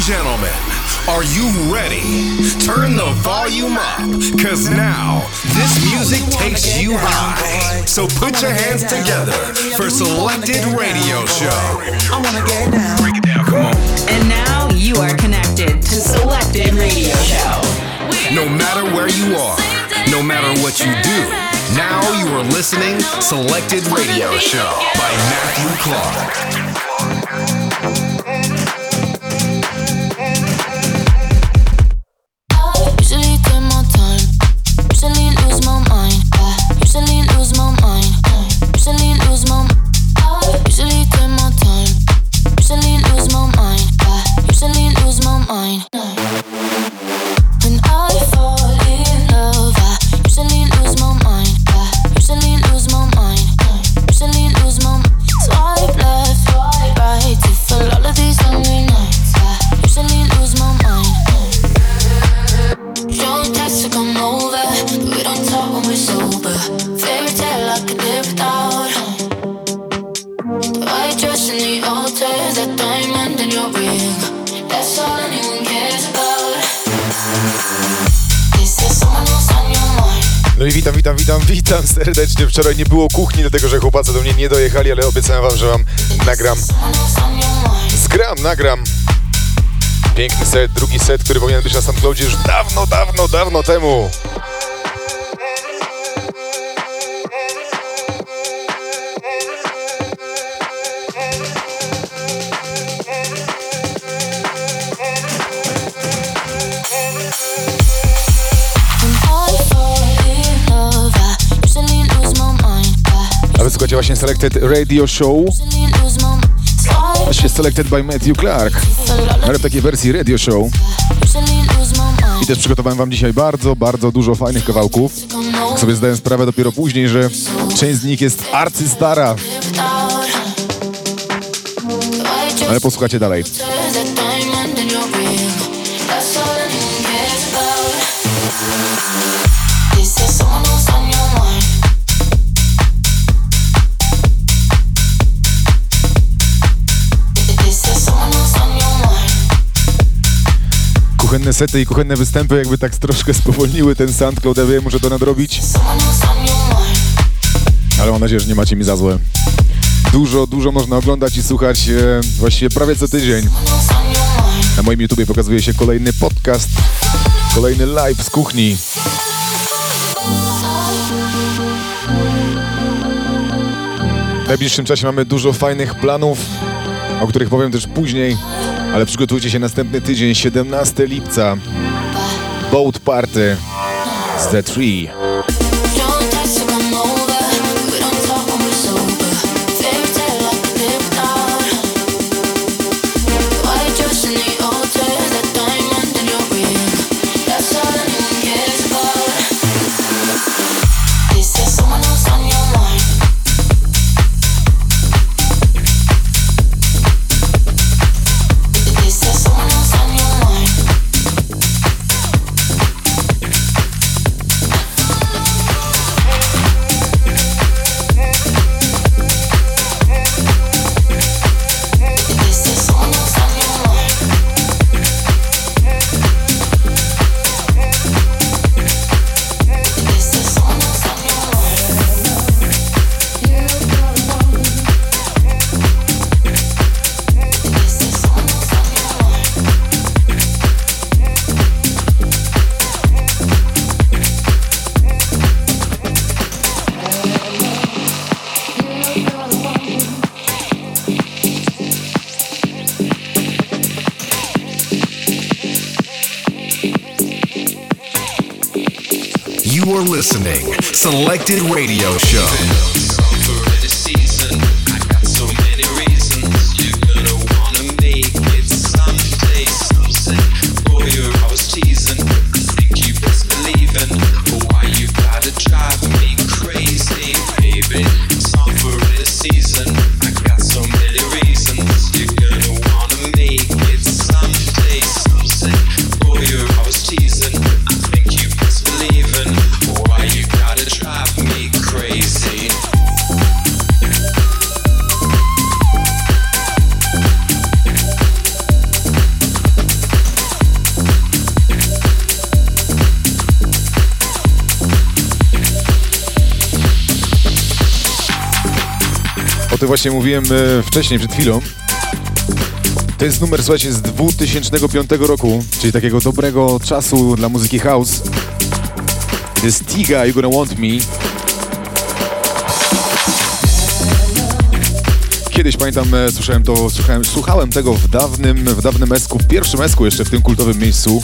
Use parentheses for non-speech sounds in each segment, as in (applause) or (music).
and gentlemen, are you ready? Turn the volume up, cause now this music takes you high. So put your hands together for Selected Radio Show. I wanna get down. Break it down, come on. And now you are connected to Selected Radio Show. No matter where you are, no matter what you do, now you are listening Selected Radio Show by Matthew Clark. Witam serdecznie. Wczoraj nie było kuchni, dlatego że chłopacy do mnie nie dojechali, ale obiecałem wam, że wam nagram. Zgram, nagram. Piękny set, drugi set, który powinien być na SoundCloudzie już dawno, dawno, dawno temu. Słuchajcie właśnie Selected Radio Show. Właśnie Selected by Matthew Clark. Ale w takiej wersji Radio Show. I też przygotowałem wam dzisiaj bardzo, bardzo dużo fajnych kawałków. Sobie zdałem sprawę dopiero później, że część z nich jest arcystara. Ale posłuchajcie dalej. Kuchenne sety i kuchenne występy jakby tak troszkę spowolniły ten SoundCloud, ja wiem, muszę to nadrobić. Ale mam nadzieję, że nie macie mi za złe. Dużo, dużo można oglądać i słuchać e, właściwie prawie co tydzień. Na moim YouTubie pokazuje się kolejny podcast, kolejny live z kuchni. W najbliższym czasie mamy dużo fajnych planów, o których powiem też później. Ale przygotujcie się następny tydzień, 17 lipca. Boat Party z The Tree. Selected Radio Show. Właśnie mówiłem e, wcześniej, przed chwilą. To jest numer, słuchajcie, z 2005 roku, czyli takiego dobrego czasu dla muzyki house. To jest Tiga, You Gonna Want Me. Kiedyś pamiętam, e, słyszałem to, słuchałem, słuchałem tego w dawnym, w dawnym esku, w pierwszym esku jeszcze w tym kultowym miejscu.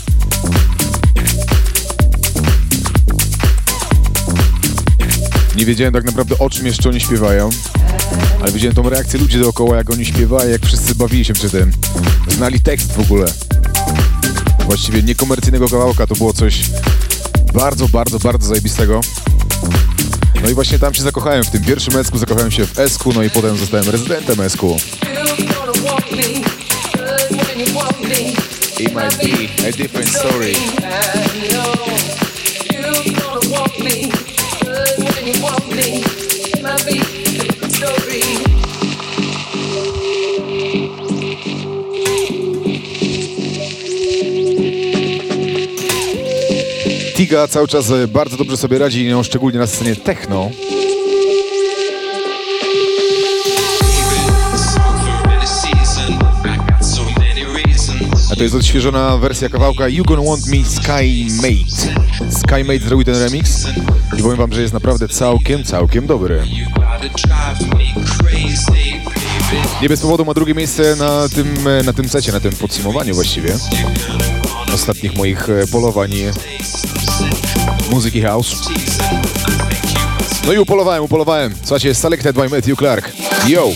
Nie wiedziałem tak naprawdę o czym jeszcze oni śpiewają, ale widziałem tą reakcję ludzi dookoła, jak oni śpiewali, jak wszyscy bawili się przy tym. Znali tekst w ogóle. Właściwie niekomercyjnego kawałka, to było coś bardzo, bardzo, bardzo zajebistego. No i właśnie tam się zakochałem, w tym pierwszym esku zakochałem się w esku, no i potem zostałem rezydentem esku. It might be a different story. Tiga cały czas e, bardzo dobrze sobie radzi, no, szczególnie na scenie techno. A to jest odświeżona wersja kawałka You Gonna Want Me Skymate. Skymate zrobił ten remix i powiem wam, że jest naprawdę całkiem, całkiem dobry. Nie bez powodu ma drugie miejsce na tym, e, na tym secie, na tym podsumowaniu właściwie ostatnich moich e, polowań muzyki house. No i upolowałem, upolowałem. Słuchajcie, Selected by Matthew Clark. Yo!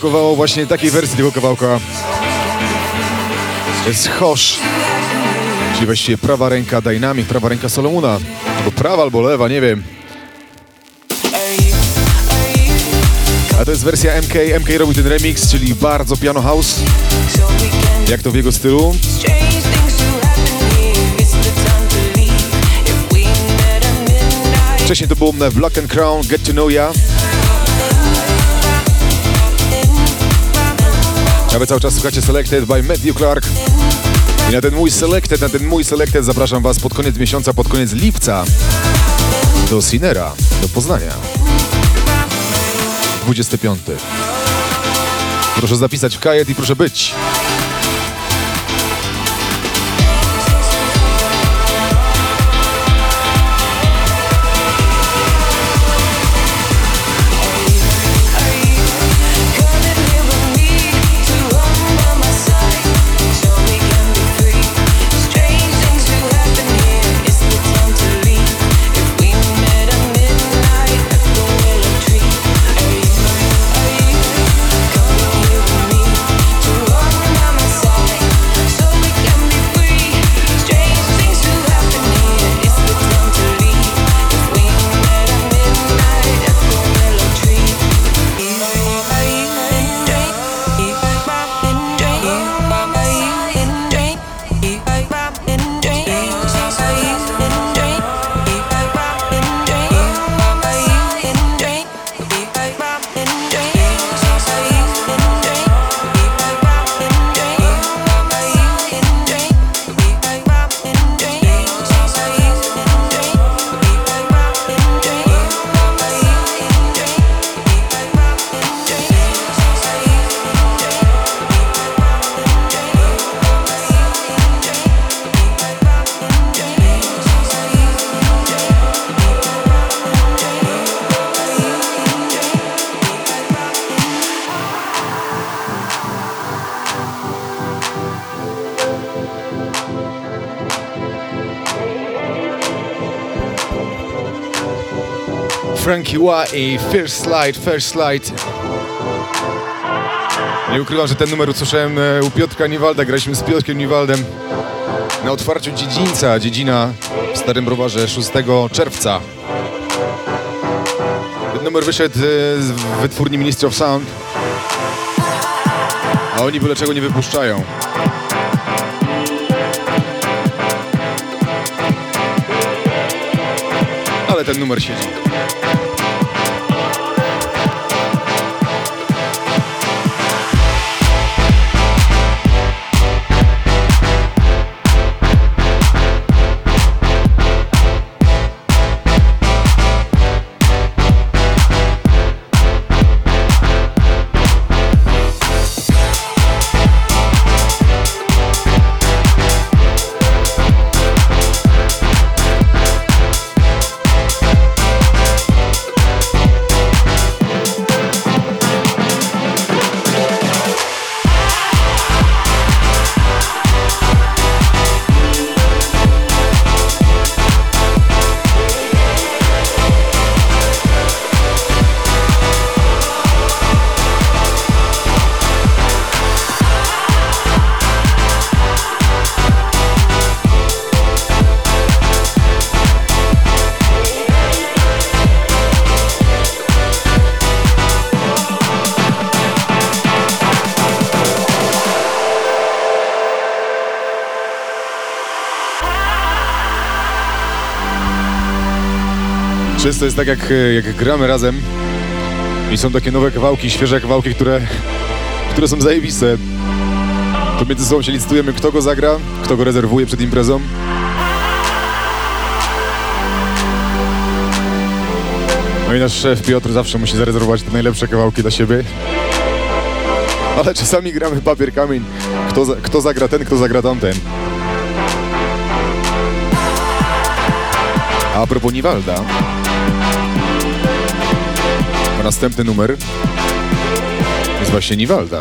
Brakowało właśnie takiej wersji tego kawałka. To jest Hosz, czyli właściwie prawa ręka Dynamic, prawa ręka Solomona, albo prawa, albo lewa, nie wiem. A to jest wersja MK, MK robi ten remix, czyli bardzo piano house, jak to w jego stylu. Wcześniej to było Black and Crown, Get to Know Ya. Wy cały czas słuchacie Selected by Matthew Clark. I na ten mój Selected, na ten mój Selected zapraszam was pod koniec miesiąca, pod koniec lipca do Sinera, do Poznania. 25. Proszę zapisać w kajet i proszę być. I First Light, First Light. Nie ukrywam, że ten numer usłyszałem e, u Piotrka Niwalda. Graliśmy z Piotrkiem Niwaldem na otwarciu dziedzińca, dziedzina w Starym Browarze 6 czerwca. Ten numer wyszedł e, z wytwórni Ministry of Sound, a oni byle czego nie wypuszczają. Ale ten numer siedzi. Często jest tak, jak, e, jak gramy razem i są takie nowe kawałki, świeże kawałki, które, które są zajebiste. To między sobą się licytujemy, kto go zagra, kto go rezerwuje przed imprezą. No i nasz szef Piotr zawsze musi zarezerwować te najlepsze kawałki dla siebie. Ale czasami gramy papier, kamień. Kto, kto zagra ten, kto zagra tamten. A propos Niwalda. Następny numer jest właśnie Niwalda.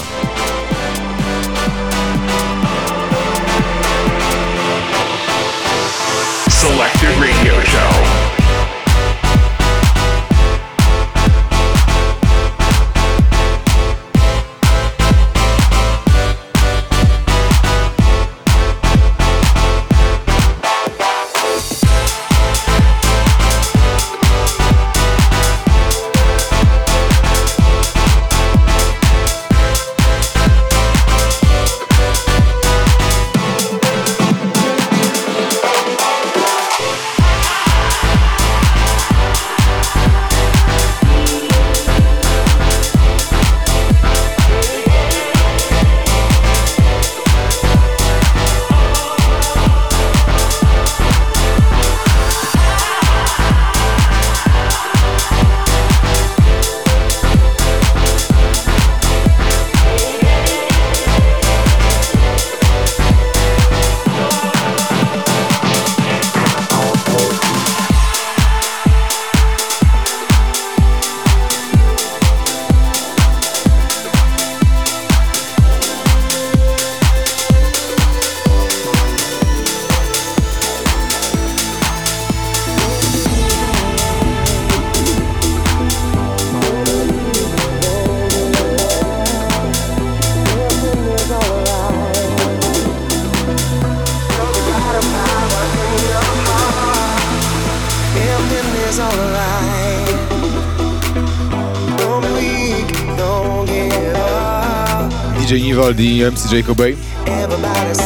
MC Jacobay.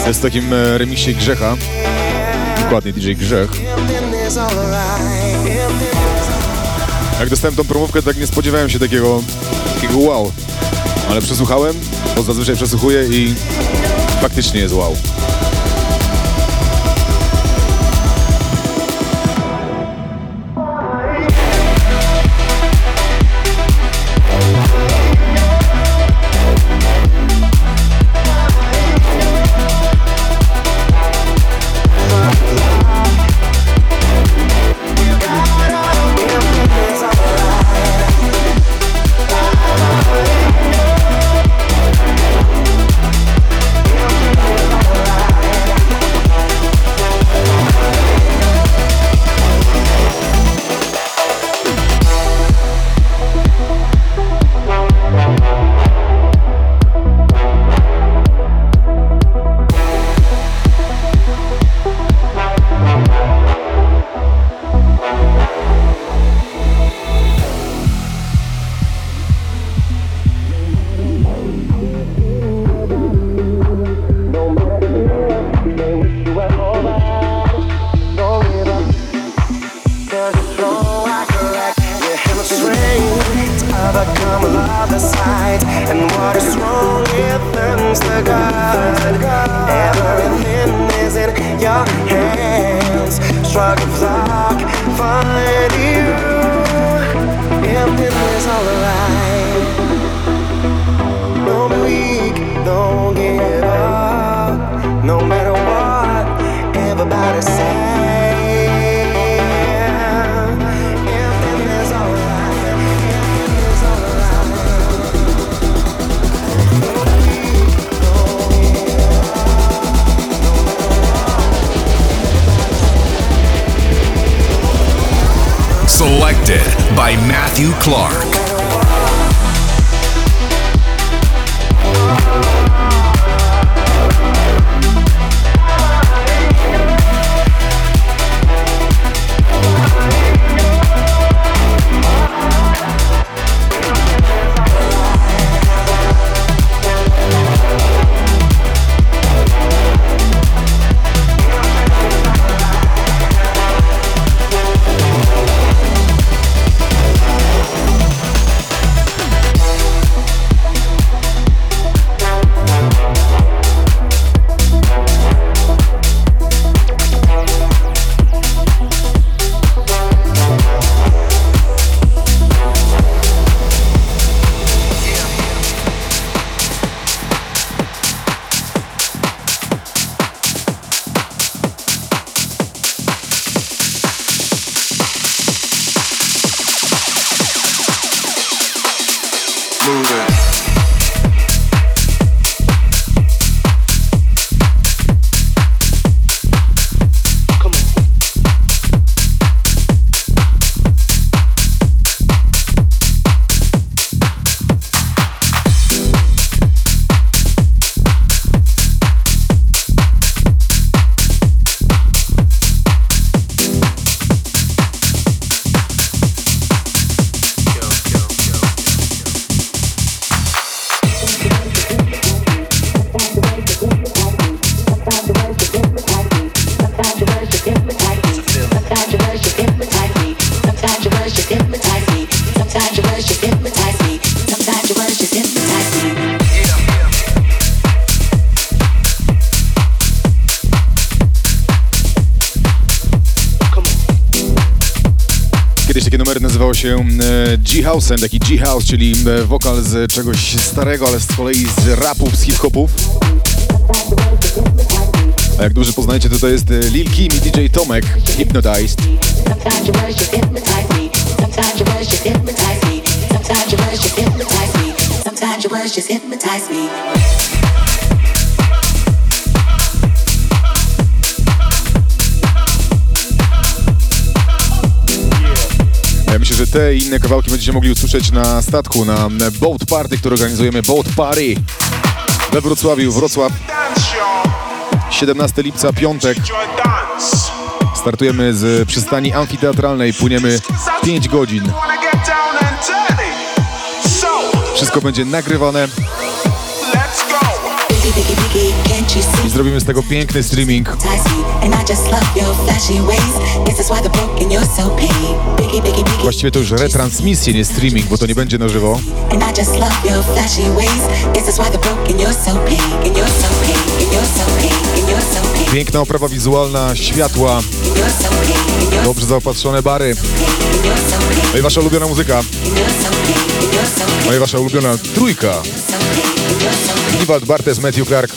Jest w takim e, remisie Grzecha. Dokładnie DJ Grzech. Jak dostałem tą promówkę, tak nie spodziewałem się takiego, takiego wow. Ale przesłuchałem, bo zazwyczaj przesłuchuję i faktycznie jest wow. Kiedyś się e, G-House'em, taki G-House, czyli e, wokal z czegoś starego, ale z kolei z rapów, z hip-hopów. A jak dobrze poznajecie, to to jest e, Lil Kim i DJ Tomek, Hypnotized. Sometimes your words just hypnotize me. Myślę, że te i inne kawałki będziecie mogli usłyszeć na statku, na Boat Party, które organizujemy Boat Party we Wrocławiu, Wrocław. 17 lipca, piątek. Startujemy z przystani amfiteatralnej, płyniemy 5 godzin. Wszystko będzie nagrywane i zrobimy z tego piękny streaming. Właściwie to już retransmisję, nie streaming, bo to nie będzie na żywo. Piękna oprawa wizualna, światła, dobrze zaopatrzone bary. No i wasza ulubiona muzyka. No i wasza ulubiona trójka. Niwald Bartes, Matthew Clark.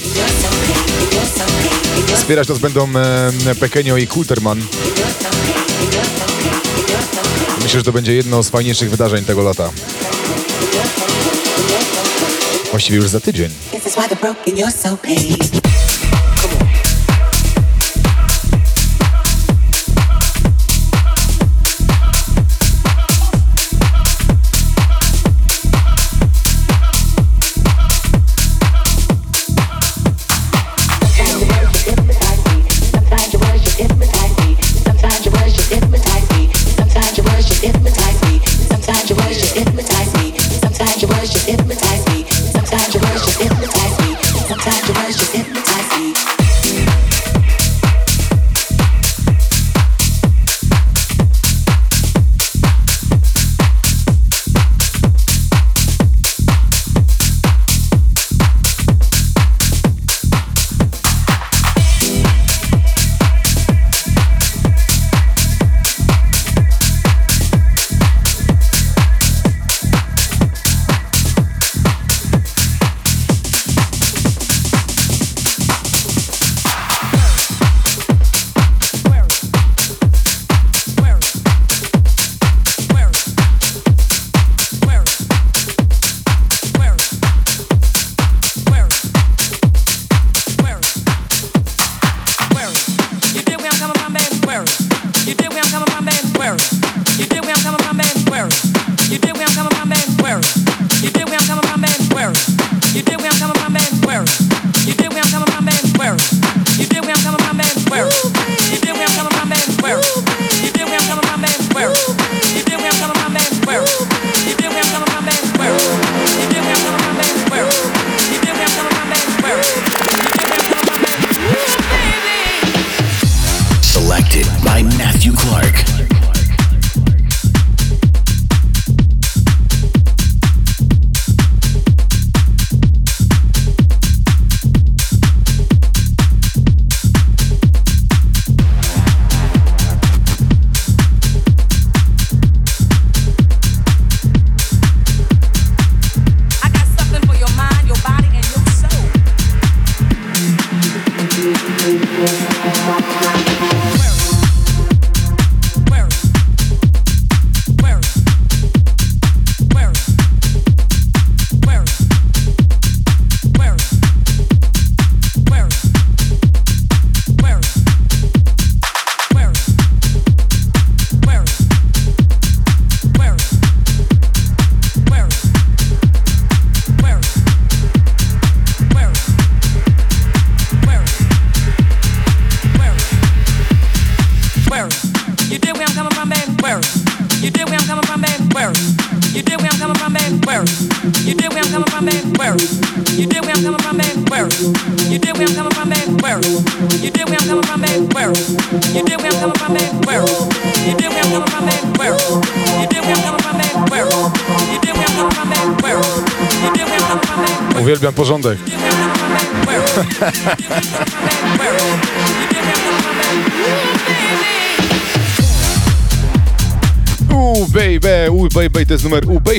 Wspierać nas będą e, Pekenio i Kulterman. Myślę, że to będzie jedno z fajniejszych wydarzeń tego lata. Właściwie już za tydzień.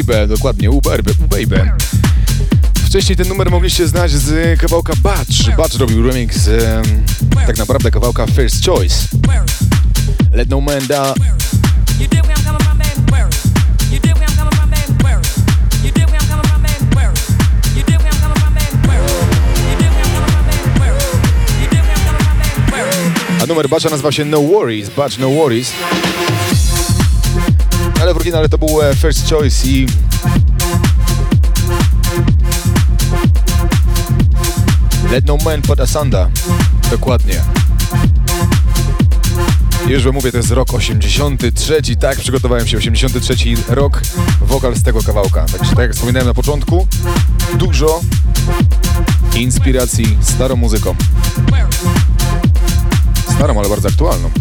Ubejbe, dokładnie, Uberbe, Ubejbe. Wcześniej ten numer mogliście znać z kawałka Batch. Batch robił remix e, tak naprawdę kawałka First Choice. Let No Man Da. A numer Batcha nazywa się No Worries, Batch No Worries. Ale w oryginale to był e, First Choice i... Let No Man Put Asanda. Dokładnie. Już wam mówię, to jest rok 83, tak, przygotowałem się, 83 rok, wokal z tego kawałka. Także tak jak wspominałem na początku, dużo inspiracji starą muzyką. Starą, ale bardzo aktualną.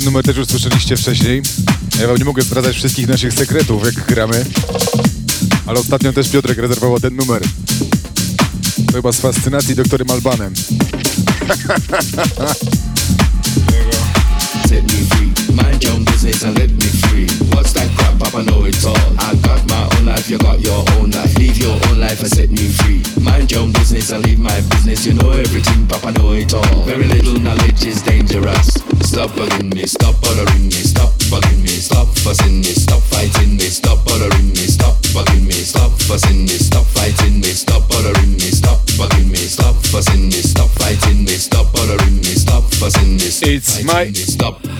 Ten numer też już słyszeliście wcześniej. Ja wam nie mogę zdradzać wszystkich naszych sekretów, jak gramy. Ale ostatnio też Piotrek rezerwował ten numer. To chyba z fascynacji doktorem Albanem. Set me free. Mind your business and let me free. What's that crap? Know it all. I got my own life, you got your own life. Your own life and set me free. Mind your business and leave my business. You know everything, Papa. Know it all. Very little knowledge is dangerous. Stop bugging me, stop bothering me, stop bugging me, stop fussing me, stop fighting me, stop bothering me, stop bugging me, stop fussing me, stop fighting me, stop bothering me, stop bugging me, stop fussing me, stop fighting me, stop bothering me, stop fussing me, stop fighting me, stop.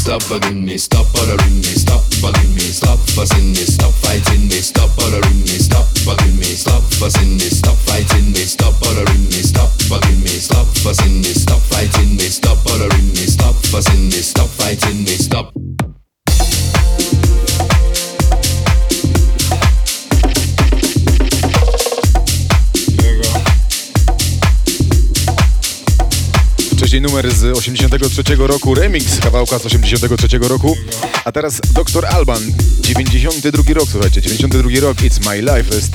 Stop bugging me, stop bothering me, stop bugging me, stop fussing me, stop fighting me, stop bothering me, stop bugging me, stop fussing me, stop fighting me, stop bothering me, stop bugging me, stop fussing me, stop fighting me, stop bothering me, stop fussing me, stop fighting me, stop. Wcześniej numer z 83 roku, remix kawałka z 83 roku, a teraz Dr. Alban, 92 rok, słuchajcie, 92 rok, It's My Life, jest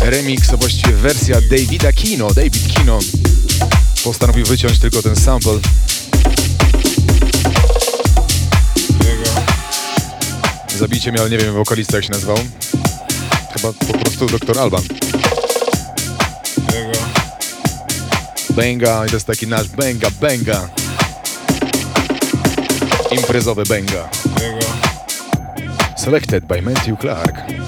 remix, a właściwie wersja Davida Kino, David Kino postanowił wyciąć tylko ten sample Zabijcie mnie, ale nie wiem wokalista jak się nazywał. Chyba po prostu Dr. Alban. Benga i to jest taki nasz Benga, Benga. Imprezowy Benga. Selected by Matthew Clark.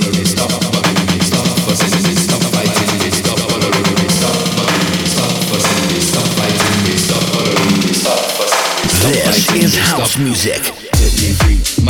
house stop music.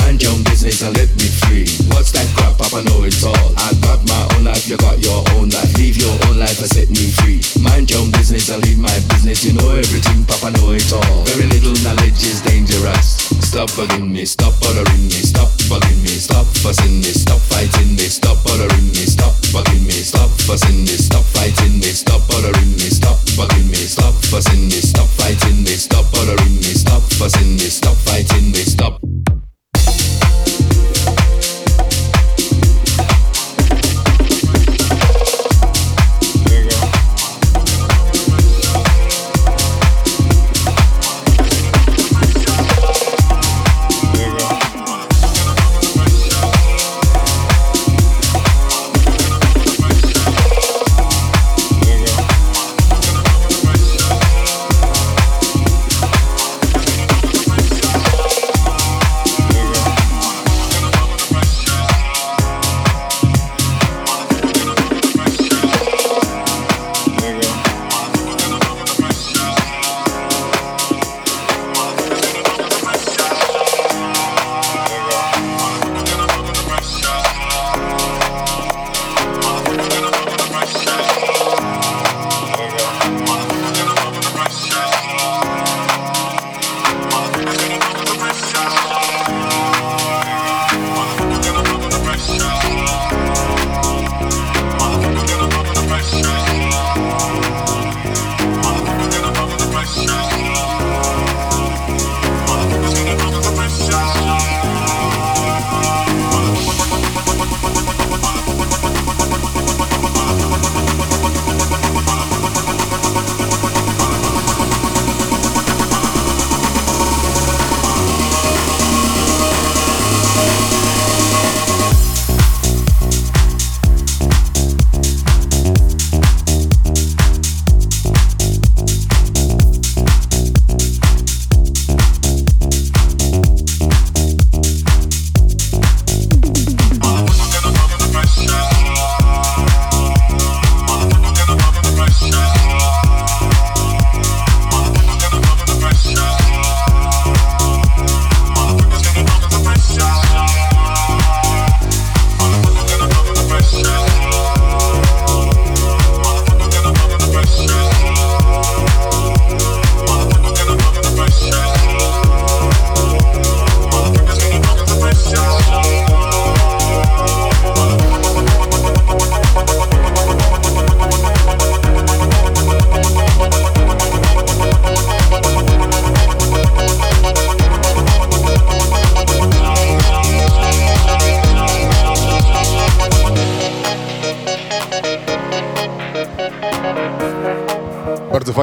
Mind your business and let me free. What's that crap? Papa know it all. I got my own life, you got your own life. Live your own life and set me free. Mind your own business and leave my business. You know everything, Papa know it all. Very little knowledge is dangerous. Stop bugging me, stop bothering me, stop bugging me, stop fussing me, stop fighting me, stop bothering me, stop bugging me, stop fussing me, stop fighting me, stop bothering me, stop bugging me, stop fussing me, stop fighting me, stop.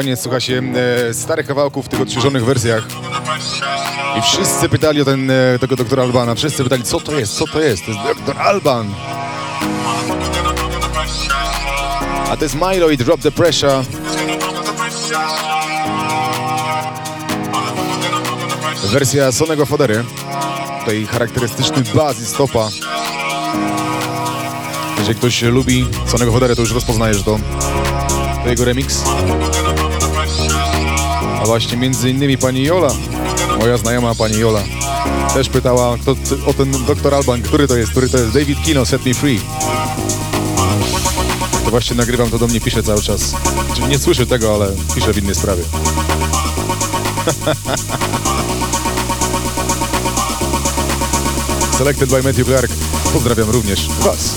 Fajnie słucha się e, starych kawałków w tych odświeżonych wersjach. I wszyscy pytali o ten, e, tego doktora Albana. Wszyscy pytali, co to jest, co to jest? To jest doktor Alban. A to jest Milo i Drop the Pressure. Wersja Sonego Fodery. Tutaj charakterystyczny baz i stopa. Jeżeli ktoś lubi Sonego Fodery, to już rozpoznaje, że to, to jego remix. A właśnie między innymi pani Jola, moja znajoma pani Jola, też pytała kto, o ten doktor Alban, który to jest, który to jest David Kino, Set Me Free. To właśnie nagrywam, to do mnie pisze cały czas. Znaczy, nie słyszę tego, ale piszę w innej sprawie. (laughs) Selected by Matthew Clark. Pozdrawiam również Was.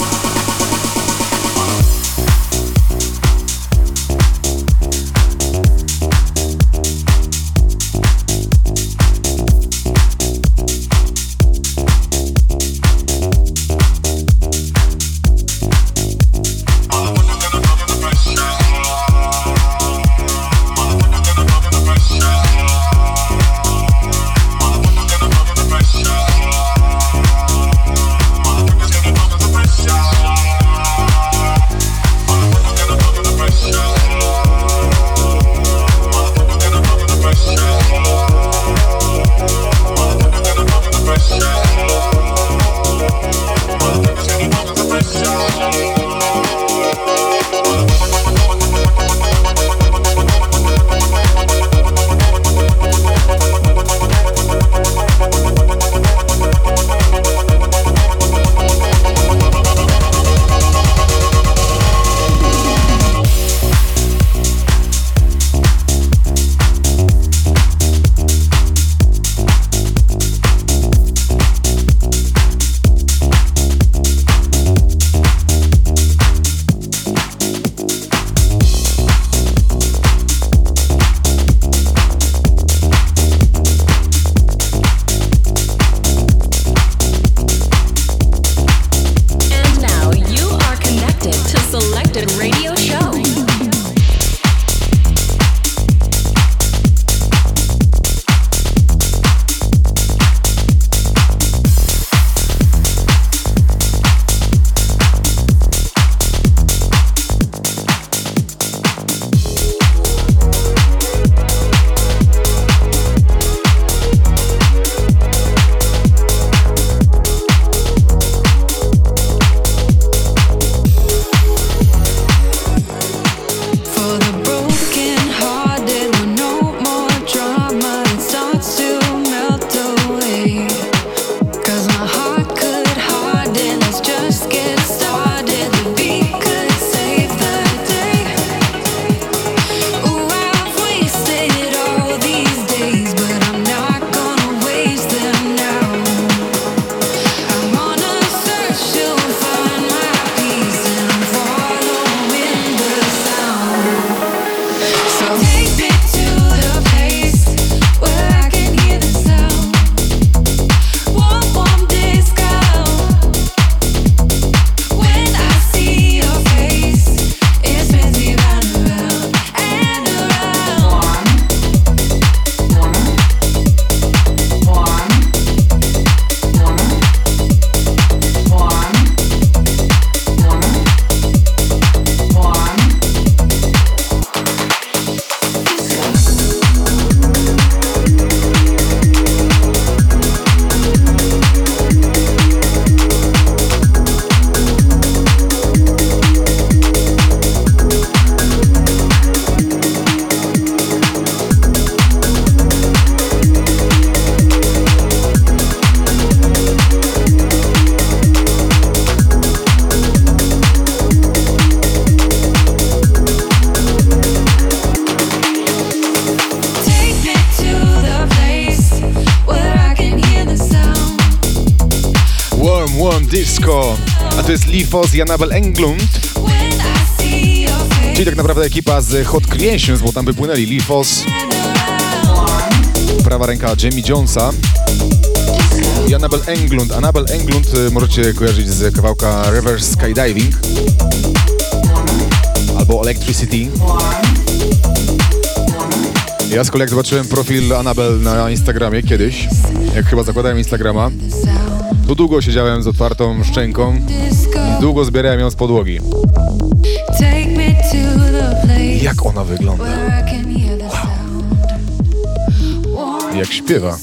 Lifos i Anabel Englund. Czyli tak naprawdę ekipa z Hot Creations, bo tam wypłynęli Lifos, prawa ręka Jamie Jonesa i Anabel Englund. Anabel Englund y, możecie kojarzyć z kawałka Reverse Skydiving albo Electricity. Ja z kolei jak zobaczyłem profil Anabel na Instagramie kiedyś, jak chyba zakładałem Instagrama, tu długo siedziałem z otwartą szczęką i długo zbierałem ją z podłogi. Jak ona wygląda? Wow. Jak śpiewa.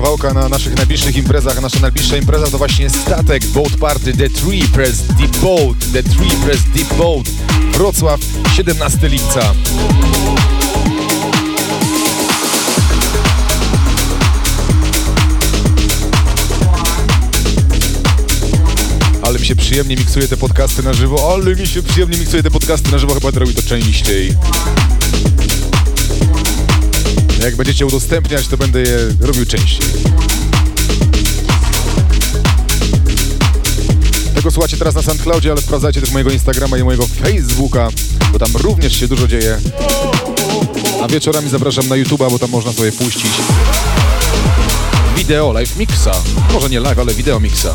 Kawałka na naszych najbliższych imprezach. Nasza najbliższa impreza to właśnie statek Boat Party The Tree Press Deep Boat. The Tree Press Deep Boat. Wrocław, 17 lipca. Ale mi się przyjemnie miksuje te podcasty na żywo, ale mi się przyjemnie miksuje te podcasty na żywo, chyba będę robił to częściej. Jak będziecie udostępniać, to będę je robił częściej. Tego słuchacie teraz na SoundCloudzie, ale sprawdzajcie też mojego Instagrama i mojego Facebooka, bo tam również się dużo dzieje. A wieczorami zapraszam na YouTube'a, bo tam można sobie puścić wideo live mixa. Może nie live, ale wideo mixa.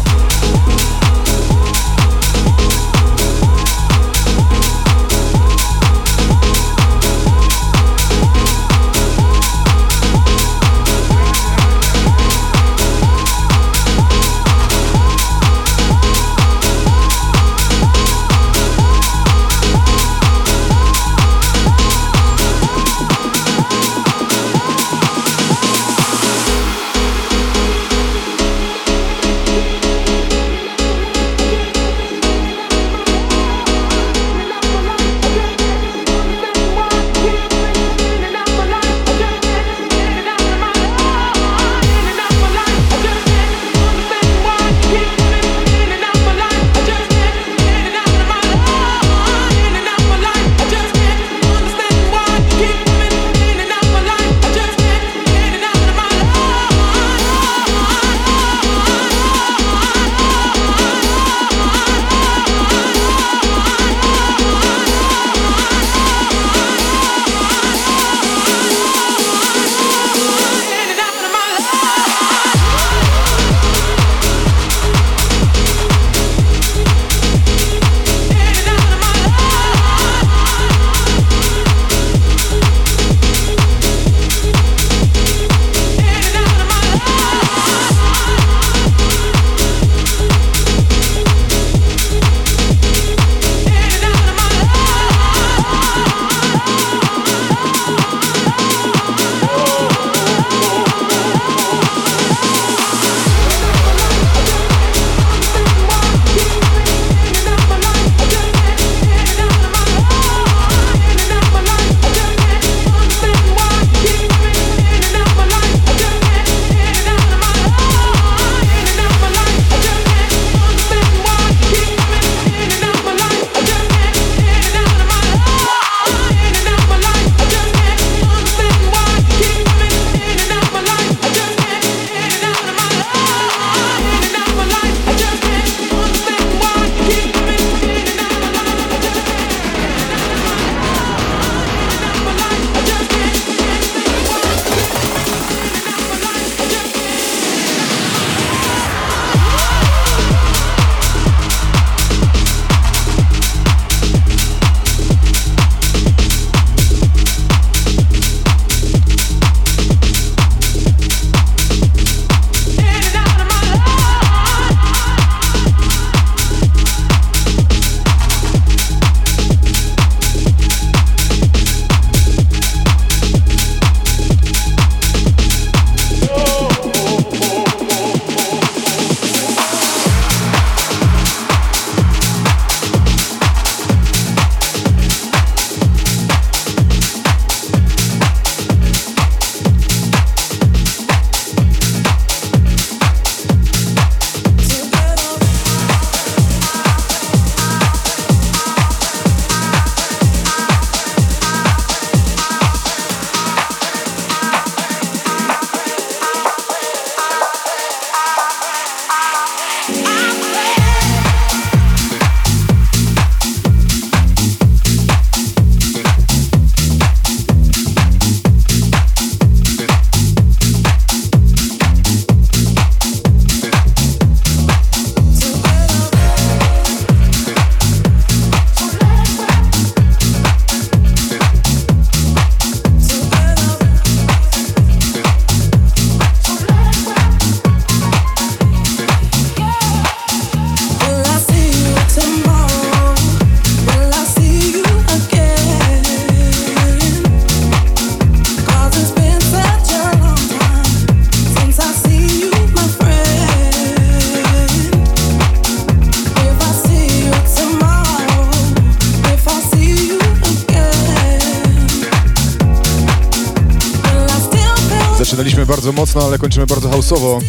Bardzo mocno, ale kończymy bardzo houseowo.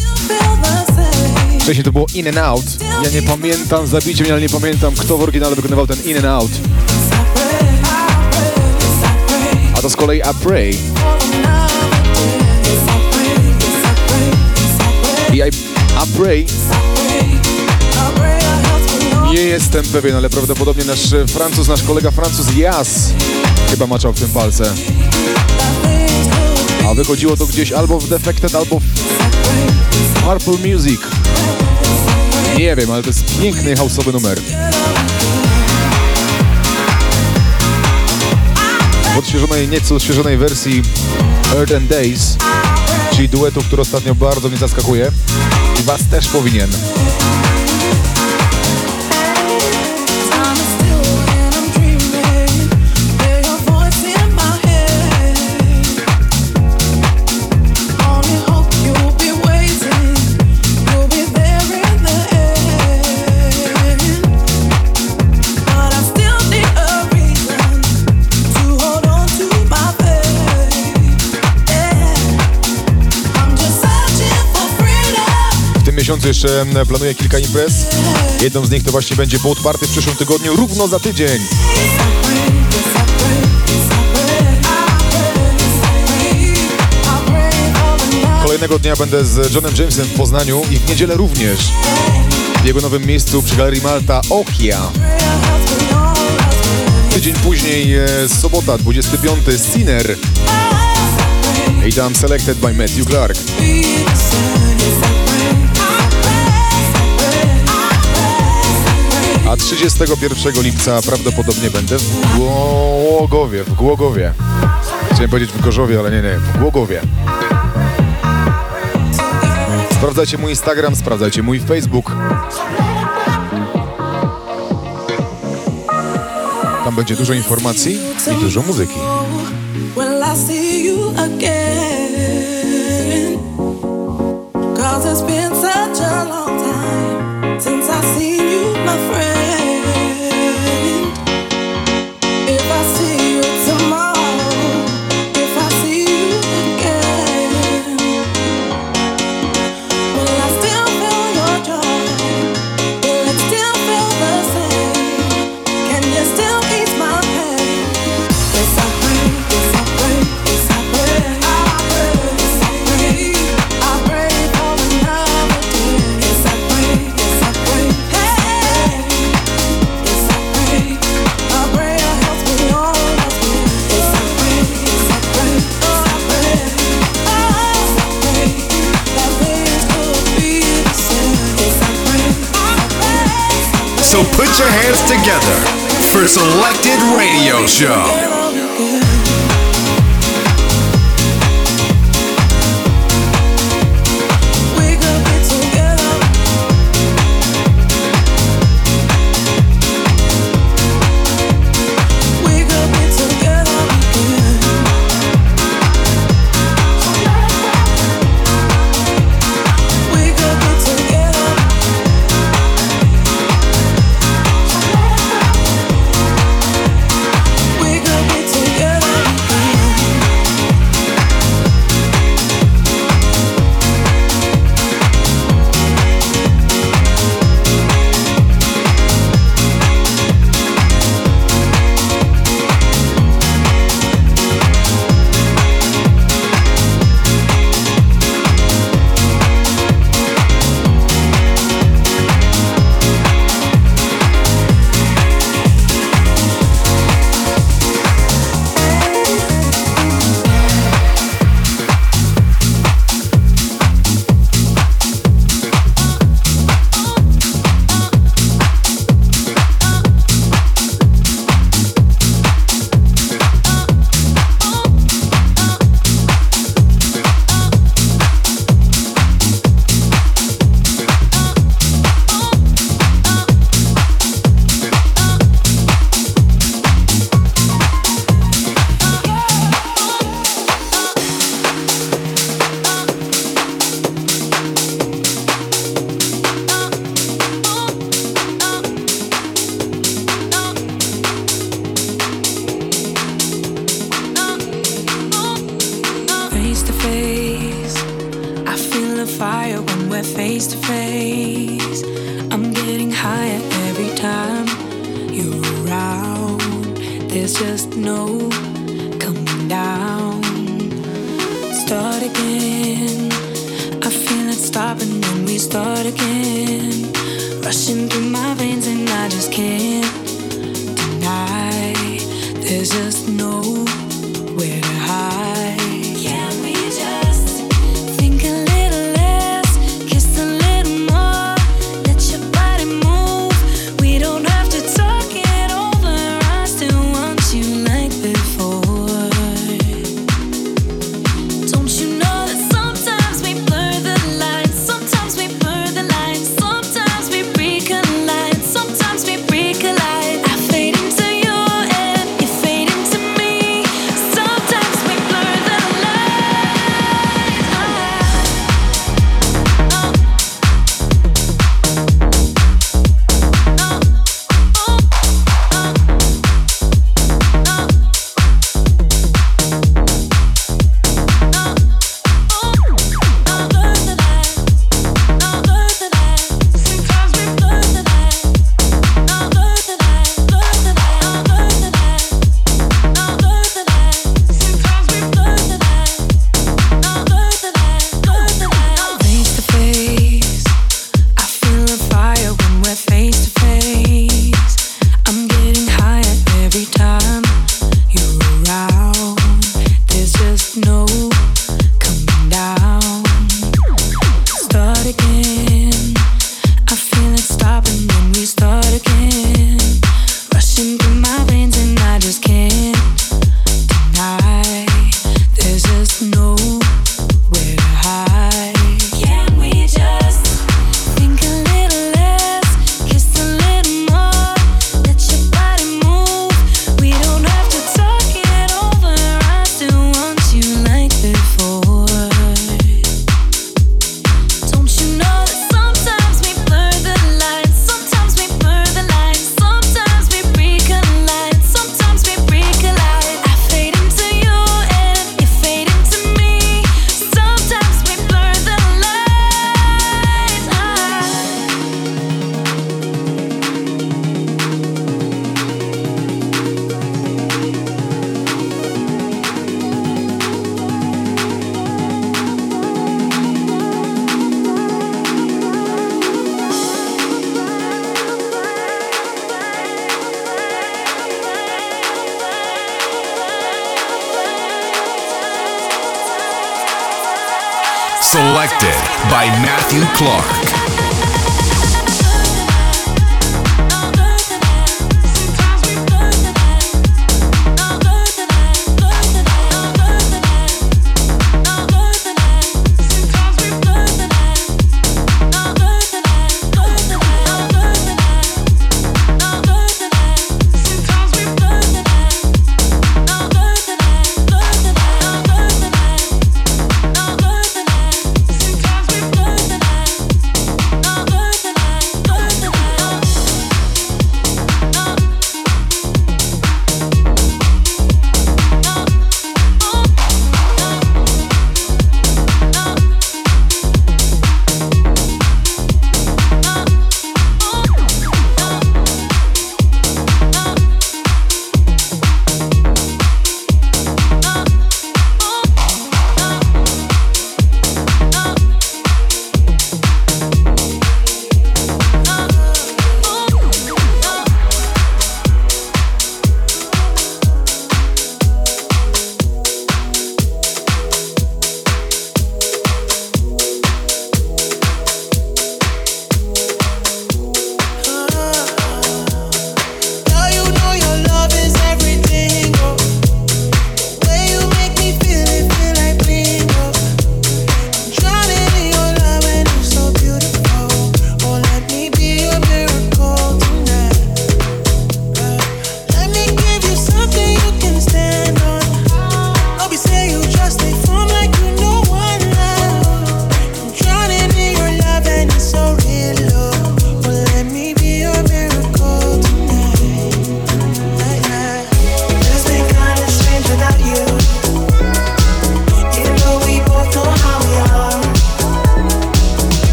Wcześniej to było In and Out. Ja nie pamiętam, zabicie mnie, ale nie pamiętam, kto w oryginale wykonywał ten In and Out. A to z kolei I Pray. I I, Pray nie jestem pewien, ale prawdopodobnie nasz Francuz, nasz kolega Francuz Jas chyba maczał w tym palce. A wychodziło to gdzieś albo w Defected, albo w Purple Music. Nie wiem, ale to jest piękny houseowy numer. W odświeżonej, nieco odświeżonej wersji Earth and Days, czyli duetu, który ostatnio bardzo mnie zaskakuje i was też powinien. Mm, planuję kilka imprez. Jedną z nich to właśnie będzie Boat Party w przyszłym tygodniu, równo za tydzień. Kolejnego dnia będę z Johnem Jamesem w Poznaniu i w niedzielę również w jego nowym miejscu przy Galerii Malta Okia. Tydzień później e, sobota 25 Sinner i tam Selected by Matthew Clark. 31 lipca prawdopodobnie będę w Głogowie, w Głogowie. Chciałem powiedzieć w Gorzowie, ale nie, nie, w Głogowie. Sprawdzajcie mój Instagram, sprawdzajcie mój Facebook. Tam będzie dużo informacji i dużo muzyki. See? Cause it's been such a long time since I seen put your hands together for Selected Radio Show.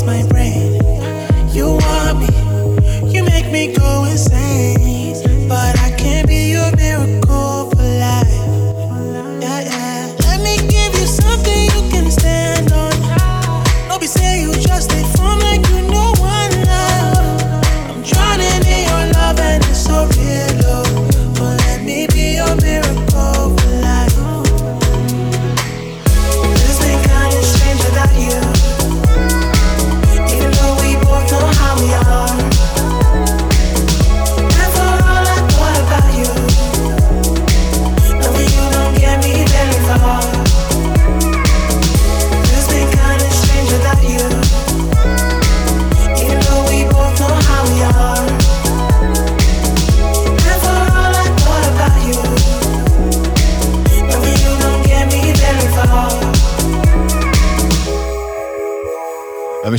lost my brain. You want me, you make me go insane.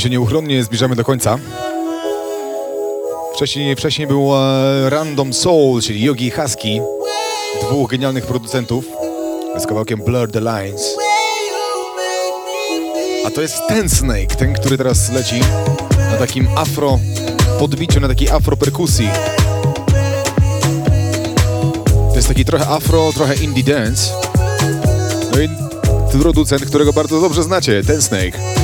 się nieuchronnie zbliżamy do końca. Wcześniej, wcześniej był e, Random Soul, czyli Yogi Husky, dwóch genialnych producentów z kawałkiem Blur the Lines. A to jest ten Snake, ten, który teraz leci na takim afro podbiciu, na takiej afro perkusji. To jest taki trochę afro, trochę indie dance. No i producent, którego bardzo dobrze znacie, ten Snake.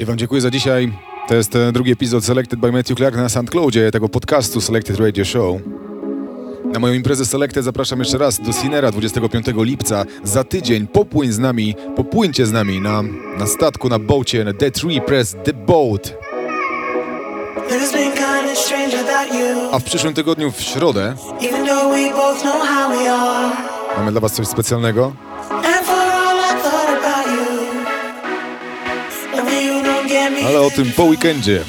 Ja Wam dziękuję za dzisiaj. To jest e, drugi epizod Selected by Matthew Clark na SoundCloudzie, tego podcastu Selected Radio Show. Na moją imprezę Selected zapraszam jeszcze raz do Sinera 25 lipca. Za tydzień popłyń z nami, popłyńcie z nami na, na statku, na bocie, na The Tree Press, The Boat. A w przyszłym tygodniu w środę mamy dla Was coś specjalnego. Ale o tym po weekendzie.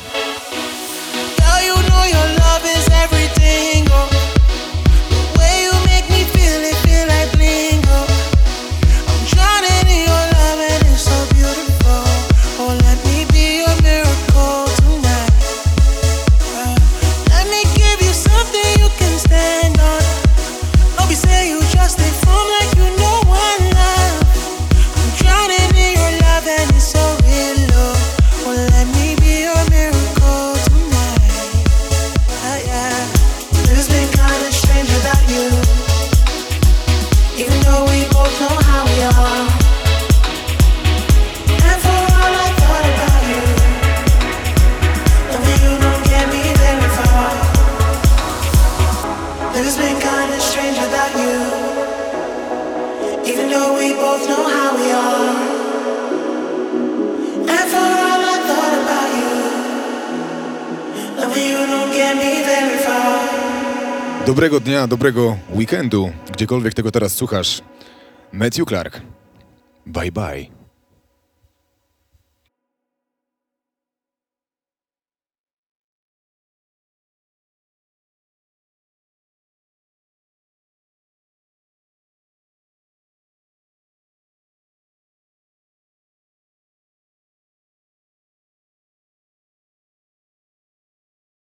Dobrego dnia, dobrego weekendu, gdziekolwiek tego teraz słuchasz. Matthew Clark. Bye bye.